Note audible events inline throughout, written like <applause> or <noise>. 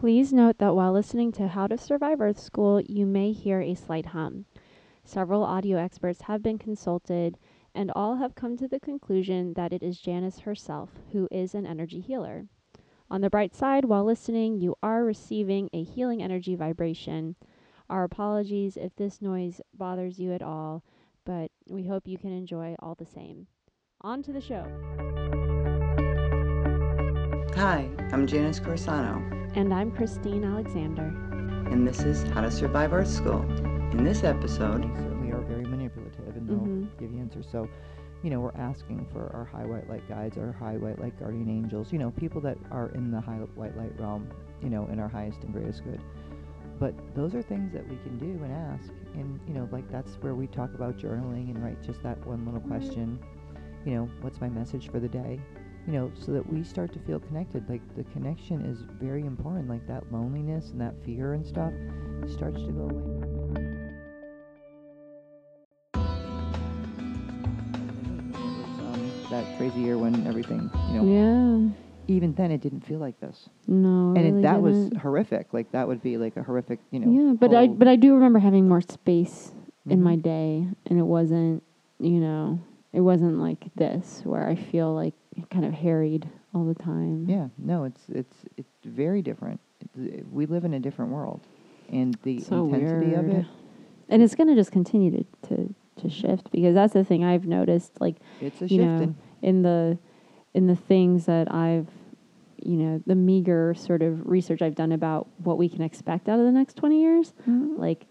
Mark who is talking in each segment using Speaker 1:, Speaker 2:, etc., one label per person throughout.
Speaker 1: Please note that while listening to How to Survive Earth School, you may hear a slight hum. Several audio experts have been consulted, and all have come to the conclusion that it is Janice herself who is an energy healer. On the bright side, while listening, you are receiving a healing energy vibration. Our apologies if this noise bothers you at all, but we hope you can enjoy all the same. On to the show.
Speaker 2: Hi, I'm Janice Corsano,
Speaker 1: And I'm Christine Alexander.
Speaker 2: and this is How to Survive Earth School. In this episode,
Speaker 3: They certainly are very manipulative and they'll
Speaker 1: Mhm.
Speaker 3: give you answers. So, you know, we're asking for our high white light guides, our high white light guardian angels, you know, people that are in the high white light realm, you know, in our highest and greatest good. But those are things that we can do and ask. And, you know, like that's where we talk about journaling and write just that one little question. You know, what's my message for the day? You know, so that we start to feel connected. Like the connection is very important. Like that loneliness and that fear and stuff starts to go away. Was, um, that crazy year when everything, you know,
Speaker 1: Yeah.
Speaker 3: even then it didn't feel like this,
Speaker 1: No.
Speaker 3: and it,
Speaker 1: really
Speaker 3: that was
Speaker 1: didn't.
Speaker 3: horrific. Like that would be like a horrific, you know.
Speaker 1: yeah, but I but I do remember having more space in my
Speaker 3: Mhm.
Speaker 1: day, and it wasn't, you know, it wasn't like this where I feel like kind of harried all the time.
Speaker 3: Yeah, no, it's it's it's very different. We live in a different world, and the
Speaker 1: so
Speaker 3: intensity
Speaker 1: weird.
Speaker 3: of it,
Speaker 1: and it's gonna just continue to to to shift because that's the thing I've noticed. Like
Speaker 3: it's a
Speaker 1: you know,
Speaker 3: shifting.
Speaker 1: in the in the things that I've you know the meager sort of research I've done about what we can expect out of the next twenty years. Mm-hmm. Like,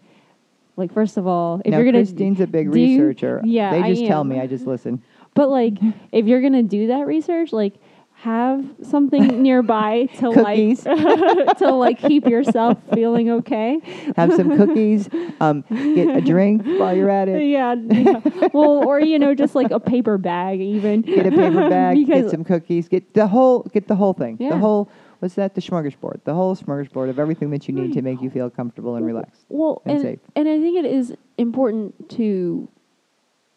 Speaker 1: like first of all, if
Speaker 3: now,
Speaker 1: you're gonna
Speaker 3: Christine's a big
Speaker 1: do you-
Speaker 3: researcher.
Speaker 1: yeah,
Speaker 3: they
Speaker 1: I
Speaker 3: just tell
Speaker 1: am.
Speaker 3: me. I just listen.
Speaker 1: But like, if you're gonna do that research, like, have something <laughs> nearby to like <laughs> to like keep yourself feeling okay.
Speaker 3: Have some cookies. <laughs> Um, get a drink while you're at it.
Speaker 1: Yeah, yeah. Well, or you know, just like a paper bag, even.
Speaker 3: Get a paper bag. get some cookies. Get the whole. Get the whole thing.
Speaker 1: Yeah.
Speaker 3: The whole. What's that? The smorgasbord. The whole smorgasbord of everything that you need to make you feel comfortable and relaxed.
Speaker 1: well,
Speaker 3: and
Speaker 1: and
Speaker 3: safe.
Speaker 1: and I think it is important to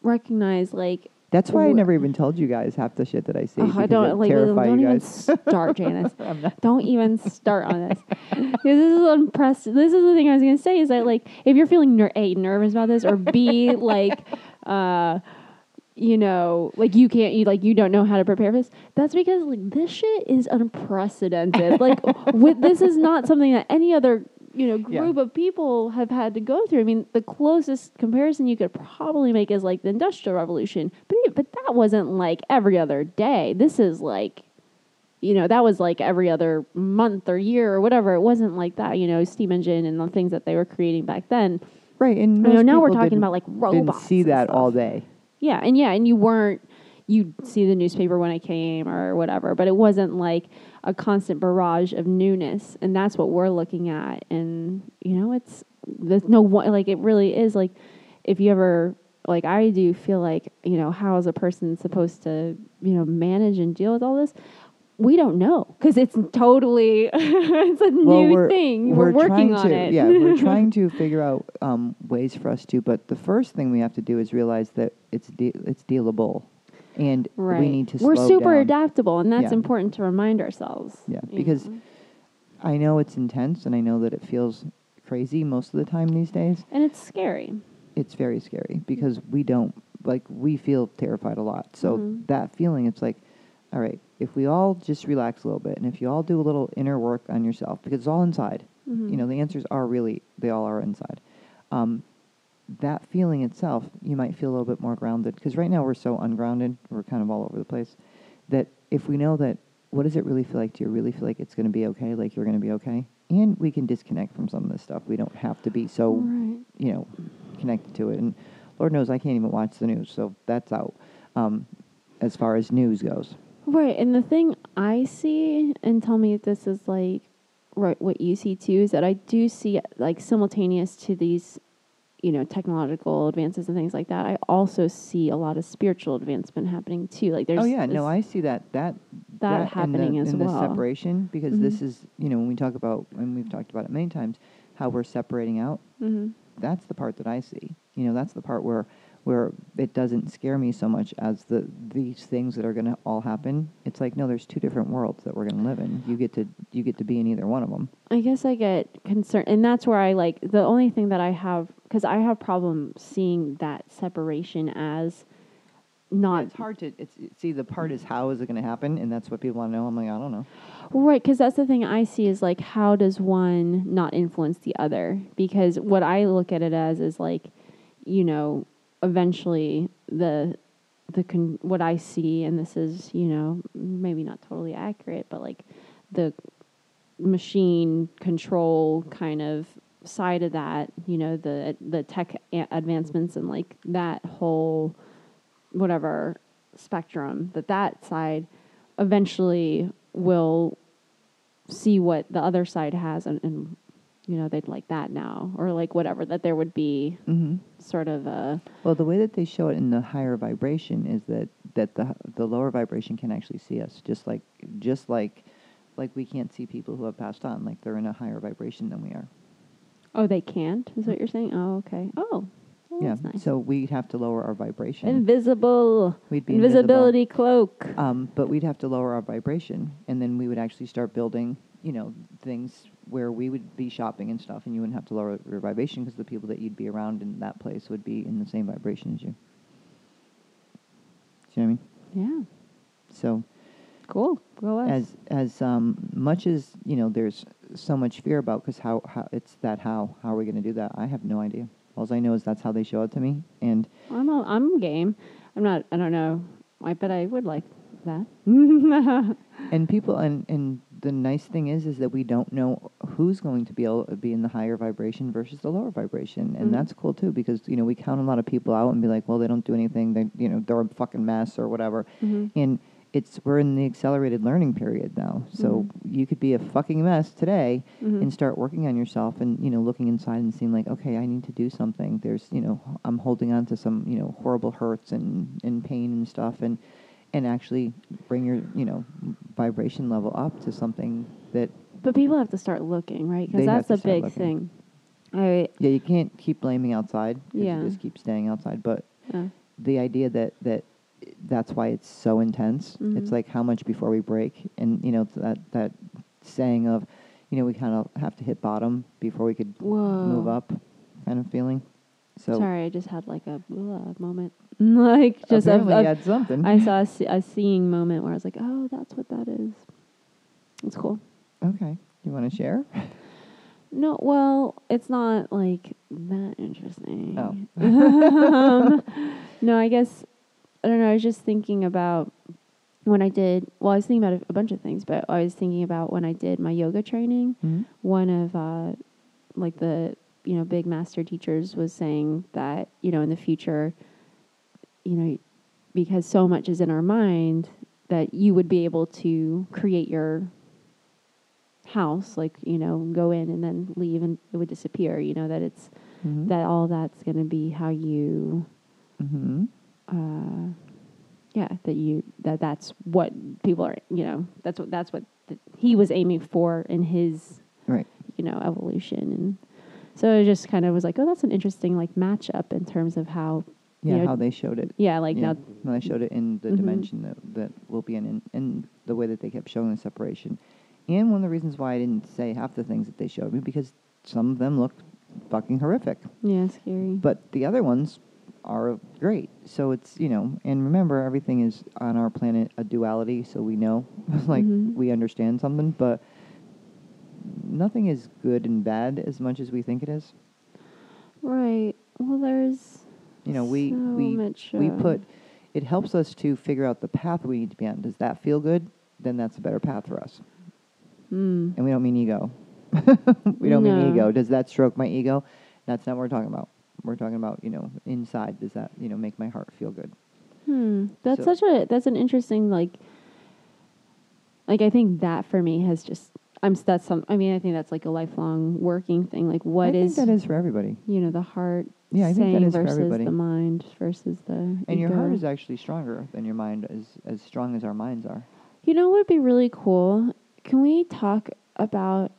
Speaker 1: recognize like
Speaker 3: That's why I never even told you guys half the shit that I see.
Speaker 1: Oh, I don't like.
Speaker 3: terrify
Speaker 1: Don't
Speaker 3: you
Speaker 1: even start, <laughs> Janice. don't even start on this. <laughs> this is unprecedented. This is the thing I was gonna say is that like if you're feeling ner- a nervous about this or b <laughs> like uh you know like you can't you like you don't know how to prepare for this that's because like this shit is unprecedented like with this is not something that any other you know
Speaker 3: Yeah.
Speaker 1: group of people have had to go through. I mean the closest comparison you could probably make is like the industrial revolution but but that wasn't like every other day. This is like you know that was like every other month or year or whatever. It wasn't like that you know steam engine and the things that they were creating back then.
Speaker 3: Right, and
Speaker 1: you know now we're talking about like robots
Speaker 3: Didn't see that all day.
Speaker 1: yeah, and yeah, and you weren't you'd see the newspaper when I came or whatever, but it wasn't like a constant barrage of newness, and that's what we're looking at. And you know, it's there's no one like it really is like if you ever like I do feel like you know how is a person supposed to you know manage and deal with all this. We don't know because it's totally <laughs> it's a new
Speaker 3: we're,
Speaker 1: thing. We're,
Speaker 3: trying
Speaker 1: working on
Speaker 3: to,
Speaker 1: it.
Speaker 3: Yeah, we're <laughs> trying to figure out um, ways for us to. But the first thing we have to do is realize that it's de- it's dealable, and
Speaker 1: right.
Speaker 3: we need to.
Speaker 1: We're super
Speaker 3: down.
Speaker 1: adaptable, and that's
Speaker 3: Yeah.
Speaker 1: important to remind ourselves.
Speaker 3: Yeah, because
Speaker 1: know.
Speaker 3: I know it's intense, and I know that it feels crazy most of the time these days.
Speaker 1: and it's scary.
Speaker 3: It's very scary because we don't like we feel terrified a lot. So
Speaker 1: Mhm.
Speaker 3: that feeling, it's like, all right, if we all just relax a little bit, and if you all do a little inner work on yourself, because it's all inside.
Speaker 1: Mm-hmm.
Speaker 3: You know, the answers are really they all are inside. Um, that feeling itself, you might feel a little bit more grounded because right now we're so ungrounded. We're kind of all over the place. That if we know that, what does it really feel like? Do you really feel like it's going to be okay? Like you're going to be okay? And we can disconnect from some of this stuff. We don't have to be so
Speaker 1: right.
Speaker 3: you know, connected to it. And Lord knows I can't even watch the news, so that's out um, as far as news goes.
Speaker 1: Right, and the thing I see, and tell me if this is like right what you see too, is that I do see like simultaneous to these, you know, technological advances and things like that. I also see a lot of spiritual advancement happening too. Like there's
Speaker 3: oh yeah,
Speaker 1: this-
Speaker 3: no, I see that that
Speaker 1: that
Speaker 3: in
Speaker 1: happening
Speaker 3: the,
Speaker 1: as
Speaker 3: in
Speaker 1: well.
Speaker 3: the separation because this
Speaker 1: Mhm.
Speaker 3: is you know when we talk about and we've talked about it many times how we're separating out.
Speaker 1: Mhm.
Speaker 3: That's the part that I see. You know, that's the part where where it doesn't scare me so much as the these things that are going to all happen. It's like no, there's two different worlds that we're going to live in. You get to you get to be in either one of them.
Speaker 1: I guess I get concerned, and that's where I like the only thing that I have because I have problem seeing that separation as not
Speaker 3: it's hard to it's see the part is how is it going to happen, and that's what people want to know. I'm like I don't know.
Speaker 1: right because that's the thing I see is like how does one not influence the other? Because what I look at it as is like, you know, eventually the the con- what I see, and this is you know maybe not totally accurate, but like the machine control kind of side of that, you know, the the tech a- advancements and like that whole whatever spectrum, that that side eventually will see what the other side has and, and you know they'd like that now or like whatever that there would be
Speaker 3: Mm-hmm.
Speaker 1: sort of a
Speaker 3: Well, the way that they show it in the higher vibration is that that the the lower vibration can actually see us, just like just like like we can't see people who have passed on, like they're in a higher vibration than we are.
Speaker 1: oh they can't is what you're saying oh okay oh well,
Speaker 3: yeah.
Speaker 1: nice
Speaker 3: So we'd have to lower our vibration.
Speaker 1: invisible
Speaker 3: we'd be
Speaker 1: invisibility cloak
Speaker 3: Um, but we'd have to lower our vibration, and then we would actually start building, you know, things where we would be shopping and stuff, and you wouldn't have to lower your vibration because the people that you'd be around in that place would be in the same vibration as you. See what I mean?
Speaker 1: yeah
Speaker 3: So
Speaker 1: cool us.
Speaker 3: as as um, much as you know, there's so much fear about because how, how it's that how how are we going to do that? I have no idea. All I know is that's how they show it to me, and
Speaker 1: I'm I'm game. I'm not. I don't know. I bet I would like that. <laughs>
Speaker 3: and people and and the nice thing is is that we don't know who's going to be able to be in the higher vibration versus the lower vibration, and
Speaker 1: Mhm.
Speaker 3: that's cool too because you know we count a lot of people out and be like, well, they don't do anything. They you know they're a fucking mess or whatever,
Speaker 1: Mhm.
Speaker 3: and it's we're in the accelerated learning period now. So
Speaker 1: Mhm.
Speaker 3: you could be a fucking mess today
Speaker 1: Mhm.
Speaker 3: and start working on yourself and you know looking inside and seeing like okay i need to do something there's you know i'm holding on to some you know horrible hurts and and pain and stuff and and actually bring your you know vibration level up to something that
Speaker 1: But people have to start looking, right? Because that's a big
Speaker 3: looking.
Speaker 1: thing. I
Speaker 3: yeah you can't keep blaming outside.
Speaker 1: Yeah.
Speaker 3: you just keep staying outside but
Speaker 1: uh,
Speaker 3: the idea that that that's why it's so intense
Speaker 1: Mhm.
Speaker 3: it's like how much before we break and you know that that saying of you know we kind of have to hit bottom before we could
Speaker 1: whoa.
Speaker 3: move up kind of feeling so
Speaker 1: Sorry, I just had like a blah moment, <laughs> like just a,
Speaker 3: apparently
Speaker 1: a-
Speaker 3: had something
Speaker 1: I saw a, a seeing moment where I was like, oh, that's what that is. It's cool.
Speaker 3: okay you want to share
Speaker 1: No, well, it's not like that interesting.
Speaker 3: Oh. <laughs>
Speaker 1: um, <laughs> no, I guess I don't know. I was just thinking about when I did. Well, I was thinking about a, a bunch of things, but I was thinking about when I did my yoga training.
Speaker 3: mm-hmm.
Speaker 1: One of uh, like the you know big master teachers was saying that you know in the future, you know, because so much is in our mind that you would be able to create your house like you know go in and then leave and it would disappear you know that it's
Speaker 3: Mm-hmm.
Speaker 1: that all that's going to be how you
Speaker 3: mm-hmm.
Speaker 1: uh yeah that you that that's what people are you know that's what that's what th- he was aiming for in his
Speaker 3: right
Speaker 1: you know evolution and so it just kind of was like oh that's an interesting like matchup in terms of how
Speaker 3: yeah
Speaker 1: you know,
Speaker 3: how they showed it
Speaker 1: yeah like
Speaker 3: yeah.
Speaker 1: now
Speaker 3: when I showed it in the
Speaker 1: Mhm.
Speaker 3: dimension that that will be in, in and the way that they kept showing the separation and one of the reasons why I didn't say half the things that they showed me because some of them looked fucking horrific
Speaker 1: yeah scary
Speaker 3: but the other ones are great. So it's you know, and remember everything is on our planet a duality, so we know, <laughs> like
Speaker 1: Mhm.
Speaker 3: we understand something, but nothing is good and bad as much as we think it is.
Speaker 1: right well there's
Speaker 3: You know, we
Speaker 1: so
Speaker 3: we
Speaker 1: much,
Speaker 3: we put it helps us to figure out the path we need to be on. Does that feel good? Then that's a better path for us.
Speaker 1: mm,
Speaker 3: And we don't mean ego. <laughs> we don't
Speaker 1: No.
Speaker 3: mean ego. Does that stroke my ego? That's not what we're talking about. We're talking about, you know, inside. Does that, you know, make my heart feel good?
Speaker 1: Hmm. That's
Speaker 3: So-
Speaker 1: such a that's an interesting like like I think that for me has just I'm that's some I mean I think that's like a lifelong working thing like what
Speaker 3: is I
Speaker 1: is
Speaker 3: that is for everybody.
Speaker 1: you know the heart
Speaker 3: Yeah, I think
Speaker 1: saying
Speaker 3: that is for
Speaker 1: versus
Speaker 3: everybody.
Speaker 1: the mind versus the
Speaker 3: And your heart
Speaker 1: ego.
Speaker 3: is actually stronger than your mind, as as strong as our minds are.
Speaker 1: You know what would be really cool? Can we talk about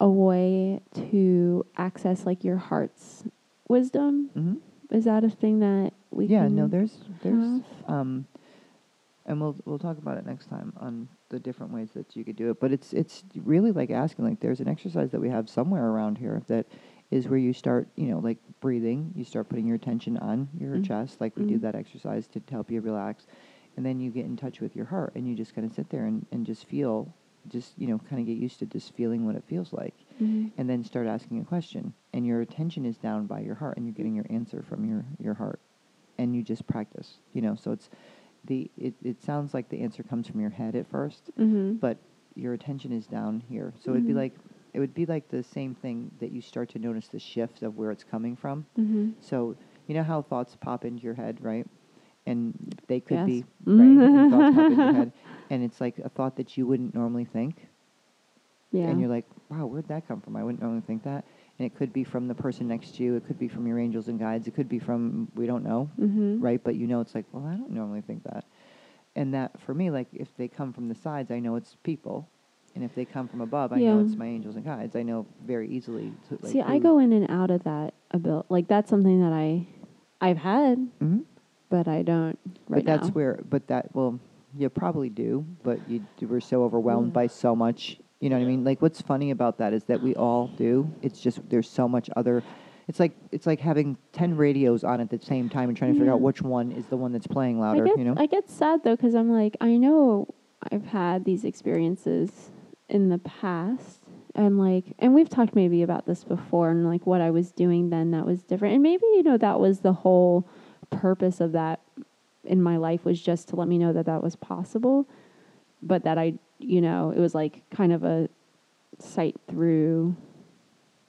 Speaker 1: a way to access like your heart's wisdom?
Speaker 3: Mm-hmm.
Speaker 1: Is that a thing that we
Speaker 3: yeah,
Speaker 1: can
Speaker 3: no, there's there's um, and we'll we'll talk about it next time on the different ways that you could do it. But it's it's really like asking like there's an exercise that we have somewhere around here that is where you start you know like breathing. You start putting your attention on your
Speaker 1: Mm.
Speaker 3: chest, like we do
Speaker 1: Mhm.
Speaker 3: that exercise to help you relax, and then you get in touch with your heart and you just kind of sit there and, and just feel, just you know kind of get used to just feeling what it feels like
Speaker 1: Mhm.
Speaker 3: and then start asking a question and your attention is down by your heart and you're getting your answer from your, your heart and you just practice you know so it's the it, it sounds like the answer comes from your head at first
Speaker 1: Mhm.
Speaker 3: but your attention is down here so it'd be
Speaker 1: Mhm.
Speaker 3: like it would be like the same thing that you start to notice the shift of where it's coming from
Speaker 1: Mhm.
Speaker 3: so you know how thoughts pop into your head right and they could
Speaker 1: Yes.
Speaker 3: be right and thoughts pop into your <laughs> head and it's like a thought that you wouldn't normally think
Speaker 1: Yeah.
Speaker 3: and you're like, wow, where'd that come from? I wouldn't normally think that. And it could be from the person next to you. It could be from your angels and guides. It could be from, we don't know,
Speaker 1: Mhm.
Speaker 3: right? But you know, it's like, well, I don't normally think that. And that, for me, like, if they come from the sides, I know it's people. And if they come from above, I know it's my angels and guides. I know very easily. To, like,
Speaker 1: See, I go in and out of that ability. Like that's something that I, I've had,
Speaker 3: Mhm.
Speaker 1: but I don't right
Speaker 3: but that's
Speaker 1: now.
Speaker 3: where, but that, well, you probably do, but you d- were so overwhelmed
Speaker 1: Yeah.
Speaker 3: by so much. You know what I mean? Like, what's funny about that is that we all do. It's just there's so much other. It's like it's like having ten radios on at the same time and trying to figure out which one is the one that's playing louder.
Speaker 1: get,
Speaker 3: you know?
Speaker 1: I get sad though because I'm like, I know I've had these experiences in the past, and like, and we've talked maybe about this before, and like what I was doing then that was different, and maybe you know that was the whole purpose of that in my life was just to let me know that that was possible, but that I, you know, it was like kind of a sight through,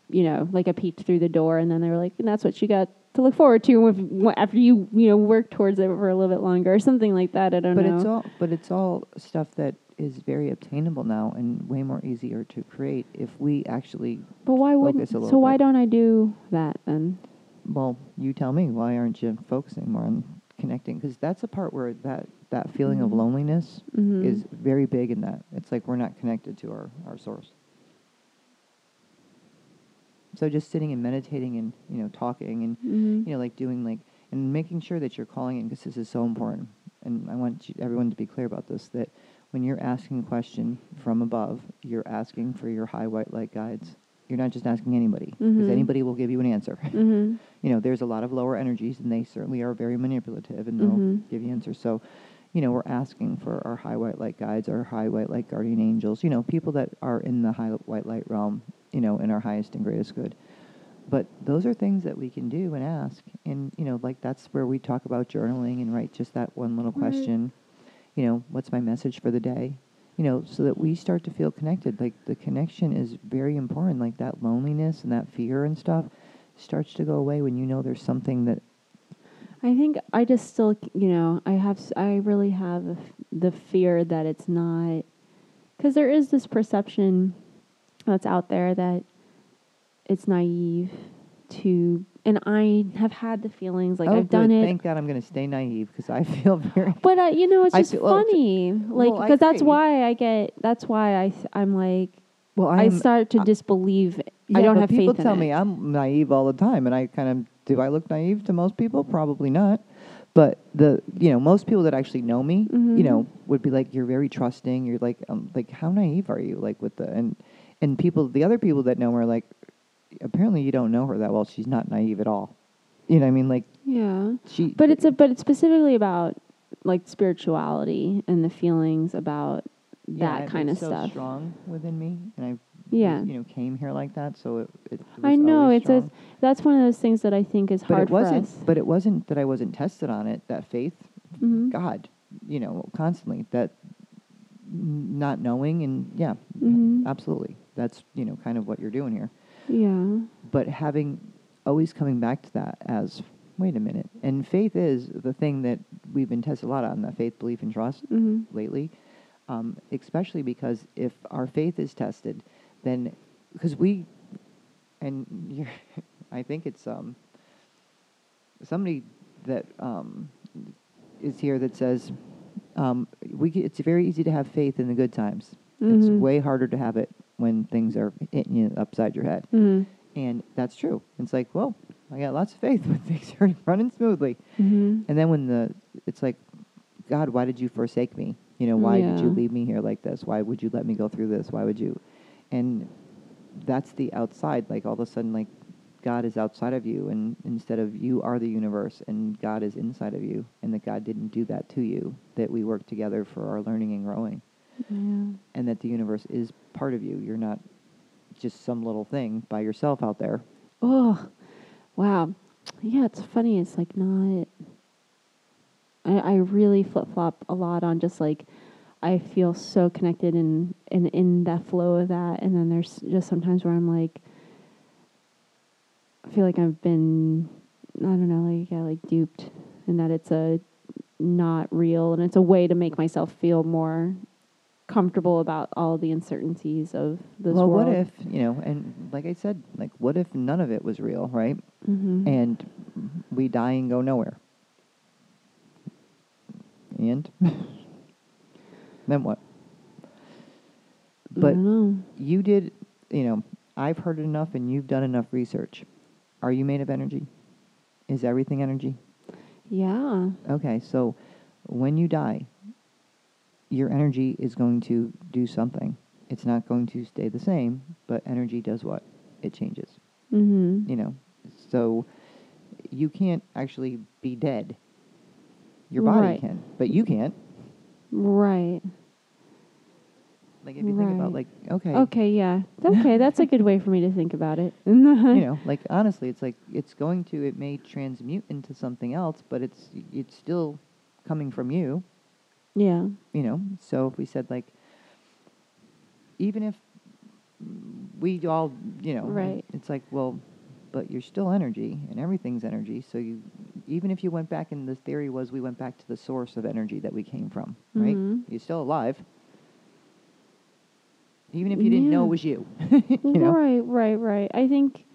Speaker 1: you know, like a peek through the door, and then they were like, and that's what you got to look forward to if, after you, you know, work towards it for a little bit longer, or something like that. I don't
Speaker 3: but
Speaker 1: know.
Speaker 3: But it's all but it's all stuff that is very obtainable now and way more easier to create if we actually.
Speaker 1: but why wouldn't? So why don't I do that then?
Speaker 3: Well, you tell me why aren't you focusing more on connecting? Because that's a part where that that feeling of
Speaker 1: Mhm.
Speaker 3: loneliness
Speaker 1: Mhm.
Speaker 3: is very big in that. It's like we're not connected to our, our source. So just sitting and meditating and, you know, talking and,
Speaker 1: Mhm.
Speaker 3: you know, like doing like, and making sure that you're calling in because this is so important. And I want you, everyone to be clear about this, that when you're asking a question from above, you're asking for your high white light guides. You're not just asking anybody because
Speaker 1: Mhm.
Speaker 3: anybody will give you an answer. <laughs>
Speaker 1: Mhm.
Speaker 3: you know, there's a lot of lower energies, and they certainly are very manipulative, and they'll
Speaker 1: Mhm.
Speaker 3: give you answers. So, you know, we're asking for our high white light guides, our high white light guardian angels, you know, people that are in the high white light realm, you know, in our highest and greatest good. But those are things that we can do and ask, and you know, like that's where we talk about journaling and write just that one little
Speaker 1: Right.
Speaker 3: question. You know, what's my message for the day? You know, so that we start to feel connected. Like the connection is very important. Like that loneliness and that fear and stuff starts to go away when you know there's something that
Speaker 1: I think I just still, you know, I have, I really have the fear that it's not, because there is this perception that's out there that it's naive to, and I have had the feelings like
Speaker 3: oh,
Speaker 1: I've done it,
Speaker 3: Thank God I'm going to stay naive because I <laughs> feel very.
Speaker 1: but uh, you know, it's just
Speaker 3: feel-
Speaker 1: funny, like
Speaker 3: well, I
Speaker 1: because that's why I get, that's why I, I'm like,
Speaker 3: Well,
Speaker 1: I
Speaker 3: I'm-
Speaker 1: start to
Speaker 3: I-
Speaker 1: disbelieve. I don't have
Speaker 3: people
Speaker 1: faith in
Speaker 3: tell
Speaker 1: it.
Speaker 3: me I'm naive all the time, and I kind of do. I look naive to most people, probably not. But the you know most people that actually know me, you
Speaker 1: Mhm.
Speaker 3: know, would be like, "You're very trusting." You're like, um, like how naive are you? Like with the and and people, the other people that know her are like, apparently you don't know her that well. She's not naive at all. You know, what I mean, like
Speaker 1: yeah.
Speaker 3: she.
Speaker 1: But it's a but it's specifically about like spirituality and the feelings about
Speaker 3: yeah,
Speaker 1: that kind of
Speaker 3: so
Speaker 1: stuff.
Speaker 3: strong within me, and I.
Speaker 1: Yeah.
Speaker 3: You know, came here like that, so it. it was
Speaker 1: I know it's a, that's one of those things that I think is
Speaker 3: but
Speaker 1: hard
Speaker 3: it wasn't
Speaker 1: for us.
Speaker 3: but it wasn't that i wasn't tested on it that faith
Speaker 1: Mhm.
Speaker 3: god you know constantly that not knowing and yeah
Speaker 1: Mhm.
Speaker 3: absolutely that's you know kind of what you're doing here
Speaker 1: Yeah.
Speaker 3: but having always coming back to that as wait a minute and faith is the thing that we've been tested a lot on that faith belief and trust
Speaker 1: hmm
Speaker 3: lately um, especially because if our faith is tested then because we and you're, <laughs> i think it's um, somebody that um, is here that says um, we it's very easy to have faith in the good times it's
Speaker 1: Mhm.
Speaker 3: way harder to have it when things are hitting you upside your head
Speaker 1: hmm
Speaker 3: and that's true it's like well I got lots of faith <laughs> when things are running smoothly.
Speaker 1: Mhm.
Speaker 3: And then when the it's like, God, why did you forsake me? You know, why did you leave me here like this? Why would you let me go through this? Why would you? And that's the outside. Like all of a sudden, like God is outside of you, and instead of you are the universe, and God is inside of you, and that God didn't do that to you. That we work together for our learning and growing,
Speaker 1: Yeah.
Speaker 3: and that the universe is part of you. You're not just some little thing by yourself out there.
Speaker 1: Oh, wow. Yeah, it's funny. It's like not. I I really flip flop a lot on just like I feel so connected and and in that flow of that, and then there's just sometimes where I'm like, I feel like I've been, I don't know, like I like duped, and that it's a not real, and it's a way to make myself feel more comfortable about all the uncertainties of this
Speaker 3: well,
Speaker 1: world.
Speaker 3: what if you know? And like I said, like what if none of it was real, right?
Speaker 1: hmm
Speaker 3: and we die and go nowhere. And <laughs> then what? But you did, you know, I've heard enough and you've done enough research. Are you made of energy? Is everything energy?
Speaker 1: Yeah.
Speaker 3: Okay, so when you die, your energy is going to do something. It's not going to stay the same, but energy does what? It changes.
Speaker 1: Mm-hmm.
Speaker 3: you know so you can't actually be dead your body
Speaker 1: Right.
Speaker 3: can but you can't
Speaker 1: Right.
Speaker 3: like if you think about like okay
Speaker 1: Okay, yeah. Okay, that's a good way for me to think about it. <laughs>
Speaker 3: you know <laughs> like honestly it's like it's going to it may transmute into something else but it's it's still coming from you
Speaker 1: Yeah.
Speaker 3: you know so if we said like even if we all you know
Speaker 1: Right.
Speaker 3: it's like well but you're still energy and everything's energy so you even if you went back and the theory was we went back to the source of energy that we came from right
Speaker 1: Mhm.
Speaker 3: you're still alive even if you didn't know it was you <laughs> you know
Speaker 1: Right, right, right. I think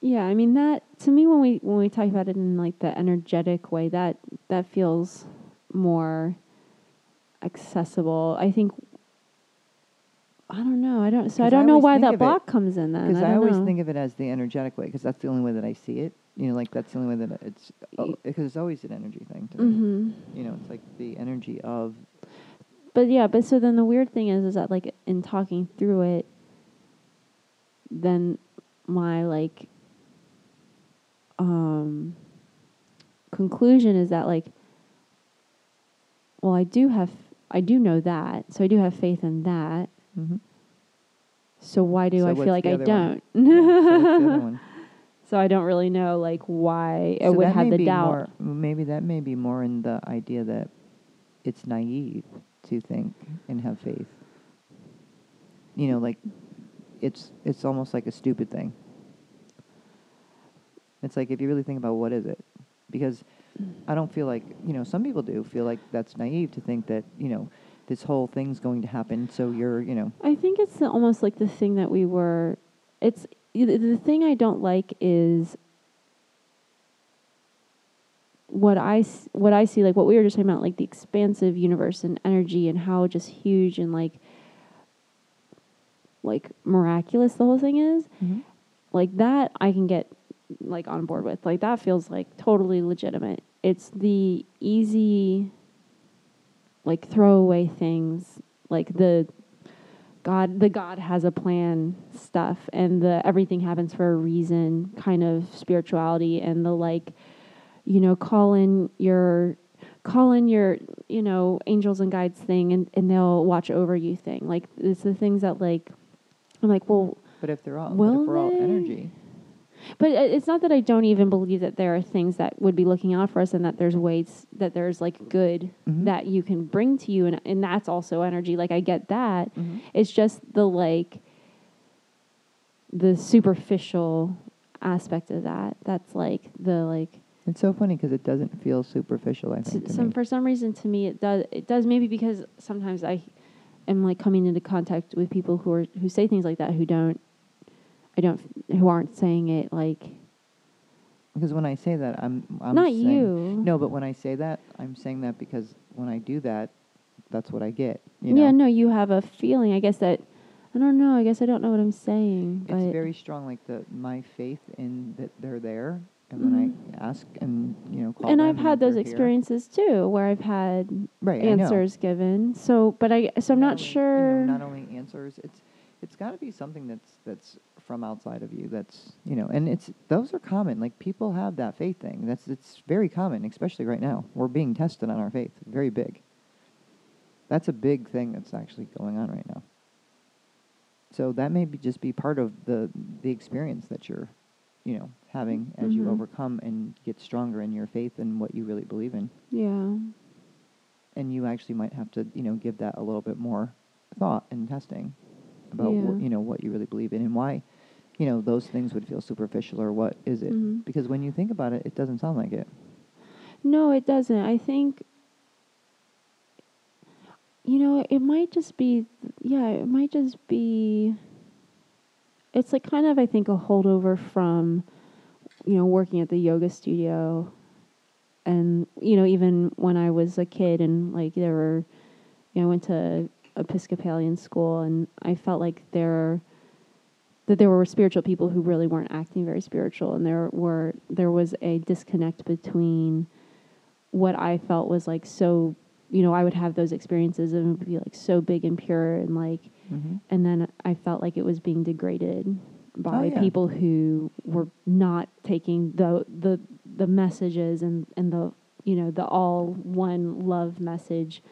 Speaker 1: yeah, I mean that to me when we when we talk about it in like the energetic way, that that feels more accessible. I think I don't know. I don't so I don't know why that
Speaker 3: of it-
Speaker 1: block comes in then.
Speaker 3: because
Speaker 1: I,
Speaker 3: I, always
Speaker 1: know.
Speaker 3: think of it as the energetic way because that's the only way that I see it. You know, like that's the only way that it's because it's always an energy thing to me.
Speaker 1: Mhm.
Speaker 3: You know, it's like the energy of
Speaker 1: But yeah, but so then the weird thing is, is that like in talking through it, then my like um conclusion is that like, well, I do have, I do know that, so I do have faith in that.
Speaker 3: Mhm.
Speaker 1: So why do
Speaker 3: So
Speaker 1: I feel like I don't?
Speaker 3: So what's the other <laughs> one?
Speaker 1: So I don't really know like why I
Speaker 3: So
Speaker 1: would have the doubt.
Speaker 3: More, maybe that may be more in the idea that it's naive to think and have faith. You know, like it's it's almost like a stupid thing. It's like if you really think about what is it, because I don't feel like you know some people do feel like that's naive to think that you know this whole thing's going to happen. So you're you know
Speaker 1: I think it's the, almost like the thing that we were. It's the thing I don't like is what I what I see like what we were just talking about like the expansive universe and energy and how just huge and like like miraculous the whole thing is mm-hmm. like that I can get like on board with. Like that feels like totally legitimate. It's the easy like throwaway things like the God the God has a plan stuff and the everything happens for a reason kind of spirituality and the like you know call in your call in your you know angels and guides thing and, and they'll watch over you thing like it's the things that like I'm like well
Speaker 3: But if they're all,
Speaker 1: Will
Speaker 3: if we're all energy,
Speaker 1: but it's not that I don't even believe that there are things that would be looking out for us and that there's ways that there's like good
Speaker 3: Mhm.
Speaker 1: that you can bring to you and and that's also energy. Like I get that.
Speaker 3: Mhm.
Speaker 1: It's just the like the superficial aspect of that. That's like the like
Speaker 3: it's so funny because it doesn't feel superficial. I think
Speaker 1: some for some reason to me it does it does maybe because sometimes I am like coming into contact with people who are who say things like that who don't I don't who aren't saying it like
Speaker 3: Because when I say that, I'm, I'm
Speaker 1: not
Speaker 3: saying,
Speaker 1: you.
Speaker 3: No, but when I say that, I'm saying that because when I do that, that's what I get. You
Speaker 1: yeah,
Speaker 3: know?
Speaker 1: no, you have a feeling. I guess that I don't know. I guess I don't know what I'm saying.
Speaker 3: It's very strong, like the my faith in that they're there, and when I ask and you know call
Speaker 1: Mm-hmm. and I've had those
Speaker 3: here-
Speaker 1: experiences too, where I've had
Speaker 3: right,
Speaker 1: answers given. So, but I so I'm not,
Speaker 3: only- you know,
Speaker 1: sure.
Speaker 3: not only answers, it's it's got to be something that's that's from outside of you. That's you know, and it's those are common. Like people have that faith thing. That's it's very common, especially right now. We're being tested on our faith, very big. That's a big thing that's actually going on right now. So that may be just be part of the the experience that you're, you know, having as you
Speaker 1: Mhm.
Speaker 3: overcome and get stronger in your faith and what you really believe in
Speaker 1: yeah.
Speaker 3: and you actually might have to you know give that a little bit more thought and testing about
Speaker 1: Yeah.
Speaker 3: you know what you really believe in and why you know those things would feel superficial or what is it
Speaker 1: Mhm.
Speaker 3: because when you think about it it doesn't sound like it
Speaker 1: No, it doesn't. I think, you know, it might just be, yeah, it might just be, it's like kind of, I think, a holdover from, you know, working at the yoga studio. And, you know, even when I was a kid and like there were, you know, I went to Episcopalian school and I felt like there, that there were spiritual people who really weren't acting very spiritual and there were, there was a disconnect between, what I felt was like so, you know, I would have those experiences and it would be like so big and pure and like,
Speaker 3: mm-hmm.
Speaker 1: and then I felt like it was being degraded by
Speaker 3: yeah.
Speaker 1: people who were not taking the the the messages and and the you know the all one love message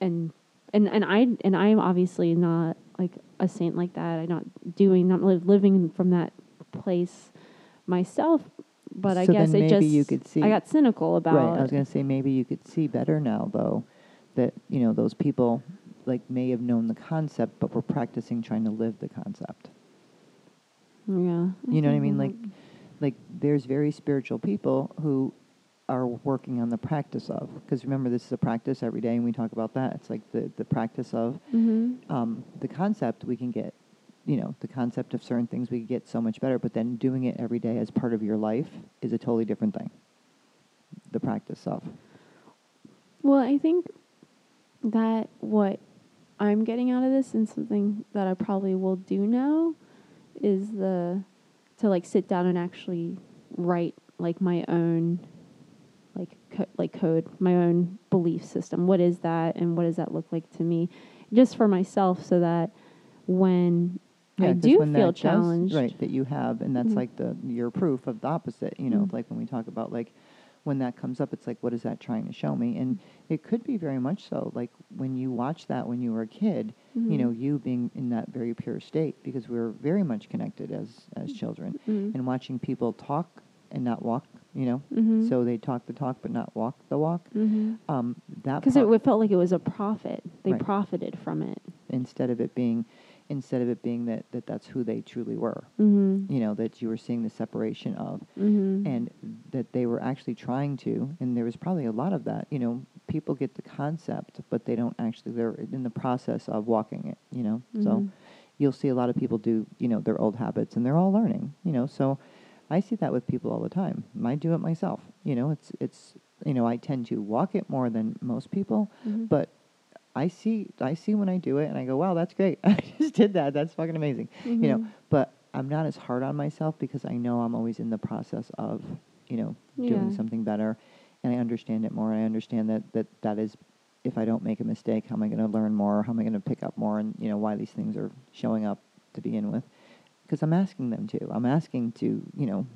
Speaker 1: and and and I and I'm obviously not like a saint like that. I'm not doing not li- living from that place myself, but I guess it just
Speaker 3: you could see-
Speaker 1: I got cynical about
Speaker 3: right i was going to say maybe you could see better now though that you know those people like may have known the concept but were practicing trying to live the concept
Speaker 1: yeah.
Speaker 3: you know what i mean like like there's very spiritual people who are working on the practice of because remember this is a practice every day and we talk about that. It's like the the practice of
Speaker 1: Mhm.
Speaker 3: um, the concept we can get you know the concept of certain things we can get so much better but then doing it every day as part of your life is a totally different thing. The practice of.
Speaker 1: Well, I think that what I'm getting out of this and something that I probably will do now is the to like sit down and actually write like my own like co- like code, my own belief system. What is that and what does that look like to me just for myself so that when I
Speaker 3: 'cause
Speaker 1: do
Speaker 3: when
Speaker 1: feel
Speaker 3: that does-
Speaker 1: challenged
Speaker 3: right that you have and that's
Speaker 1: Mhm.
Speaker 3: like the your proof of the opposite you know
Speaker 1: Mhm.
Speaker 3: like when we talk about like when that comes up it's like what is that trying to show me and it could be very much so like when you watch that when you were a kid you know you being in that very pure state because we are very much connected as as children
Speaker 1: Mhm.
Speaker 3: and watching people talk and not walk you know
Speaker 1: Mhm.
Speaker 3: so they talk the talk but not walk the walk
Speaker 1: Mhm.
Speaker 3: um that
Speaker 1: because it felt like it was a profit. They
Speaker 3: Right.
Speaker 1: profited from it.
Speaker 3: instead of it being instead of it being that, that that's who they truly were
Speaker 1: Mm-hmm.
Speaker 3: you know that you were seeing the separation of
Speaker 1: Mm-hmm.
Speaker 3: and that they were actually trying to and there was probably a lot of that you know people get the concept but they don't actually they're in the process of walking it you know so
Speaker 1: Mhm.
Speaker 3: you'll see a lot of people do you know their old habits and they're all learning you know so i see that with people all the time. I do it myself. You know it's it's you know i tend to walk it more than most people
Speaker 1: Mhm.
Speaker 3: but i see i see when i do it and i go wow that's great. <laughs> I just did that. That's fucking amazing. You know
Speaker 1: Mhm.
Speaker 3: but i'm not as hard on myself because i know i'm always in the process of you know doing
Speaker 1: Yeah.
Speaker 3: something better and i understand it more. I understand that that that is if i don't make a mistake how am i going to learn more? How am i going to pick up more? And you know why these things are showing up to begin with because i'm asking them to i'm asking to you know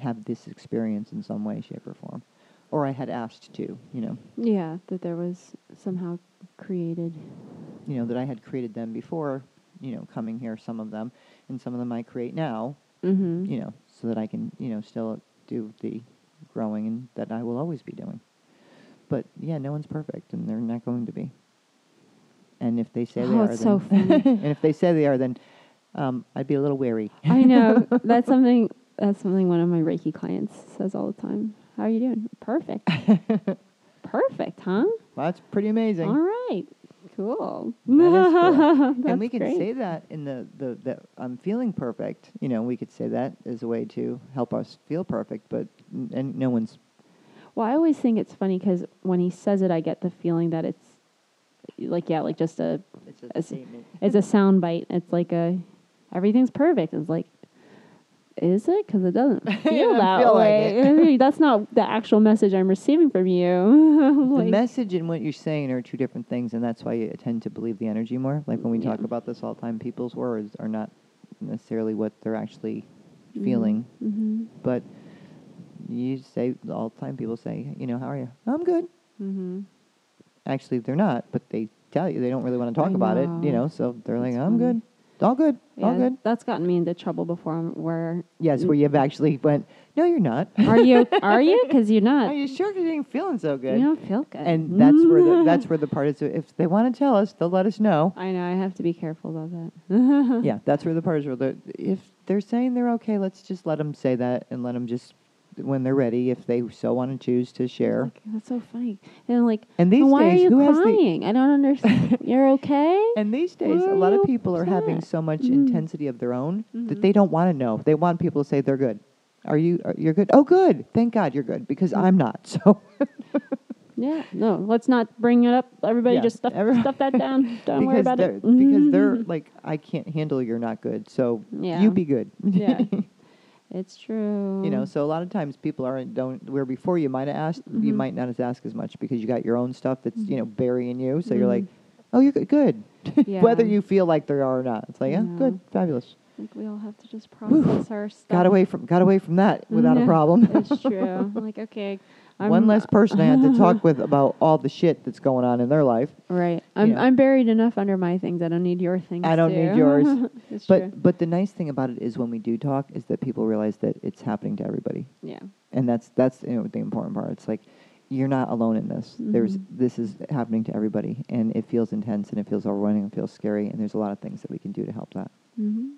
Speaker 3: have this experience in some way shape or form or i had asked to you know
Speaker 1: Yeah, that there was somehow created.
Speaker 3: you know that i had created them before you know coming here some of them and some of them i create now
Speaker 1: Mm-hmm.
Speaker 3: you know, so that I can, you know, still do the growing and that I will always be doing. But yeah, no one's perfect, and they're not going to be. And if they say they
Speaker 1: Oh,
Speaker 3: are,
Speaker 1: it's
Speaker 3: then,
Speaker 1: so funny. <laughs>
Speaker 3: and if they say they are, then um, I'd be a little wary. <laughs>
Speaker 1: I know <laughs> that's something. That's something one of my Reiki clients says all the time. How are you doing? Perfect. <laughs> Perfect, huh?
Speaker 3: Well, that's pretty amazing.
Speaker 1: All right. Cool.
Speaker 3: Cool. And we can
Speaker 1: great.
Speaker 3: say that in the, the, the I'm feeling perfect. You know, we could say that as a way to help us feel perfect, but n- and no one's
Speaker 1: Well, I always think it's funny because when he says it, I get the feeling that it's like yeah, like just a
Speaker 3: It's a
Speaker 1: As-
Speaker 3: statement.
Speaker 1: it's a sound bite. It's like a everything's perfect. It's like is it? Because it doesn't <laughs> feel
Speaker 3: doesn't
Speaker 1: that
Speaker 3: feel like
Speaker 1: way. <laughs> That's not the actual message I'm receiving from you. <laughs>
Speaker 3: the message and what you're saying are two different things, and that's why you tend to believe the energy more. Like when we talk about this all the time, people's words are not necessarily what they're actually feeling,
Speaker 1: Mm-hmm.
Speaker 3: but you say all the time. People say, you know, how are you? I'm good.
Speaker 1: Mm-hmm.
Speaker 3: Actually, they're not, but they tell you they don't really want to talk about it. You
Speaker 1: know.
Speaker 3: know, so they're like, I'm
Speaker 1: funny.
Speaker 3: good. All good. All
Speaker 1: Yeah,
Speaker 3: good.
Speaker 1: that's gotten me into trouble before. Where
Speaker 3: Yes, where you've actually went. No, you're not.
Speaker 1: are you? Are you? <laughs> Because you're not.
Speaker 3: Are you sure? Because you ain't feeling so good.
Speaker 1: You don't feel good.
Speaker 3: and that's where the, that's where the part is. If they want to tell us, they'll let us know.
Speaker 1: I know. I have to be careful about that. <laughs>
Speaker 3: yeah, that's where the part is. Where the, if they're saying they're okay, let's just let them say that and let them just when they're ready, if they so want to choose to share.
Speaker 1: Like, that's so funny. And I'm like,
Speaker 3: And these
Speaker 1: "Well, why
Speaker 3: days,
Speaker 1: are you
Speaker 3: who has the
Speaker 1: crying? I don't understand. <laughs> you're okay.
Speaker 3: and these days, a lot of people are having so much
Speaker 1: Mm.
Speaker 3: intensity of their own that
Speaker 1: Mhm.
Speaker 3: they don't want to know. They want people to say they're good. Are you? Are, you're good. Oh, good. Thank God you're good because
Speaker 1: Mm.
Speaker 3: I'm not. <laughs> So
Speaker 1: Yeah, no, let's not bring it up. Everybody
Speaker 3: Yeah,
Speaker 1: just stuff,
Speaker 3: every-
Speaker 1: stuff that down. <laughs> Don't worry about it.
Speaker 3: because they're like I can't handle you're not good. So
Speaker 1: Yeah.
Speaker 3: you be good.
Speaker 1: Yeah. It's true.
Speaker 3: You know, so a lot of times people aren't don't where before you might have asked, you
Speaker 1: Mhm.
Speaker 3: might not asked as much because you got your own stuff that's you
Speaker 1: Mhm.
Speaker 3: know burying you. So you're like, oh, you're good, <laughs> good. whether you feel like there are or not. It's like, yeah,
Speaker 1: Yeah.
Speaker 3: good, fabulous.
Speaker 1: Like we all have to just process our stuff.
Speaker 3: Got away from got away from that without a problem.
Speaker 1: It's <laughs> true. Like, okay. I'm,
Speaker 3: One less person I had to talk with <laughs> about all the shit that's going on in their life.
Speaker 1: Right. I'm
Speaker 3: know.
Speaker 1: I'm buried enough under my things. I don't need your things.
Speaker 3: I don't need yours. <laughs>
Speaker 1: it's
Speaker 3: But
Speaker 1: true.
Speaker 3: but the nice thing about it is when we do talk is that people realize that it's happening to everybody.
Speaker 1: Yeah.
Speaker 3: and that's that's you know, the important part. It's like you're not alone in this. There's
Speaker 1: Mhm.
Speaker 3: this is happening to everybody, and it feels intense, and it feels overwhelming, and feels scary, and there's a lot of things that we can do to help that.
Speaker 1: Mm-hmm.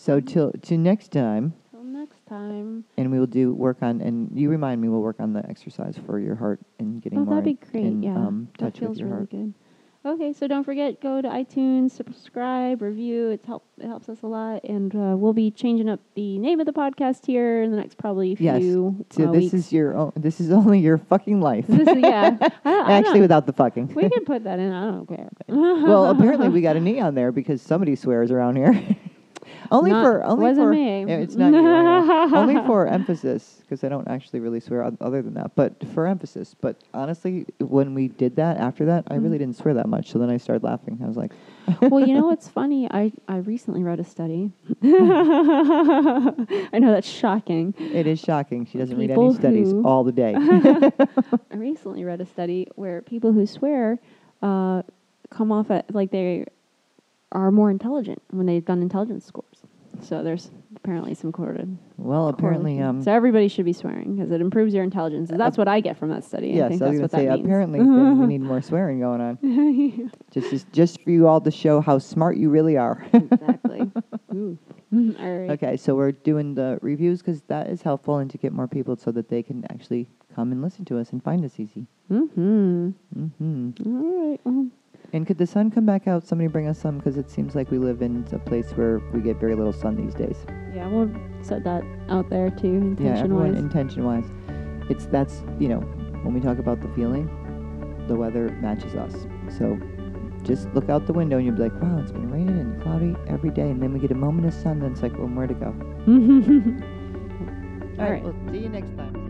Speaker 3: So till to next time,
Speaker 1: Till next time.
Speaker 3: and we will do work on, and you remind me, we'll work on the exercise for your heart and getting
Speaker 1: Oh,
Speaker 3: more
Speaker 1: that'd be great.
Speaker 3: in,
Speaker 1: yeah.
Speaker 3: um,
Speaker 1: that feels
Speaker 3: with your
Speaker 1: really
Speaker 3: heart.
Speaker 1: good. Okay, so don't forget, go to iTunes, subscribe, review. It's help. It helps us a lot, and uh, we'll be changing up the name of the podcast here in the next probably few.
Speaker 3: Yes.
Speaker 1: few
Speaker 3: So
Speaker 1: uh,
Speaker 3: this
Speaker 1: weeks.
Speaker 3: is your own, this is <laughs> only your fucking life.
Speaker 1: This is- yeah. <laughs>
Speaker 3: Actually, without the fucking.
Speaker 1: we can put that in. I don't care. <laughs>
Speaker 3: well, apparently we got a knee on there because somebody swears around here. Only
Speaker 1: Not-
Speaker 3: for only
Speaker 1: wasn't
Speaker 3: for
Speaker 1: me.
Speaker 3: Yeah, it's not you. I know. <laughs> only for emphasis because I don't actually really swear oth- other than that, but for emphasis. But honestly, when we did that after that, I really
Speaker 1: Mhm.
Speaker 3: didn't swear that much. So then I started laughing. I was like,
Speaker 1: well, you know <laughs> what's funny? I, I recently read a study. <laughs> I know that's shocking.
Speaker 3: it is shocking. She doesn't read
Speaker 1: People
Speaker 3: any studies
Speaker 1: who-
Speaker 3: all the day.
Speaker 1: I recently read a study where people who swear uh, come off at like they are more intelligent when they've done intelligence scores. So there's apparently some correlated.
Speaker 3: well, apparently, um,
Speaker 1: so everybody should be swearing because it improves your intelligence. That's what I get from that study. I
Speaker 3: yes,
Speaker 1: think
Speaker 3: I was
Speaker 1: that's
Speaker 3: gonna
Speaker 1: what
Speaker 3: say apparently we need more swearing going on. <laughs> Just, just just for you all to show how smart you really are. <laughs>
Speaker 1: exactly. Ooh. <laughs> all right.
Speaker 3: Okay, so we're doing the reviews because that is helpful and to get more people so that they can actually come and listen to us and find us easy.
Speaker 1: Mm-hmm.
Speaker 3: Mm-hmm.
Speaker 1: All right. Well,
Speaker 3: And could the sun come back out? Somebody bring us some because it seems like we live in a place where we get very little sun these days.
Speaker 1: yeah, we'll set that out there too,
Speaker 3: yeah,
Speaker 1: intention
Speaker 3: everyone
Speaker 1: wise.
Speaker 3: intention wise. It's that's you know when we talk about the feeling, the weather matches us. So just look out the window and you'll be like, wow, it's been raining and cloudy every day, and then we get a moment of sun. Then it's like, well, where to go?
Speaker 1: All <laughs>
Speaker 3: All right,
Speaker 1: right.
Speaker 3: well, see you next time.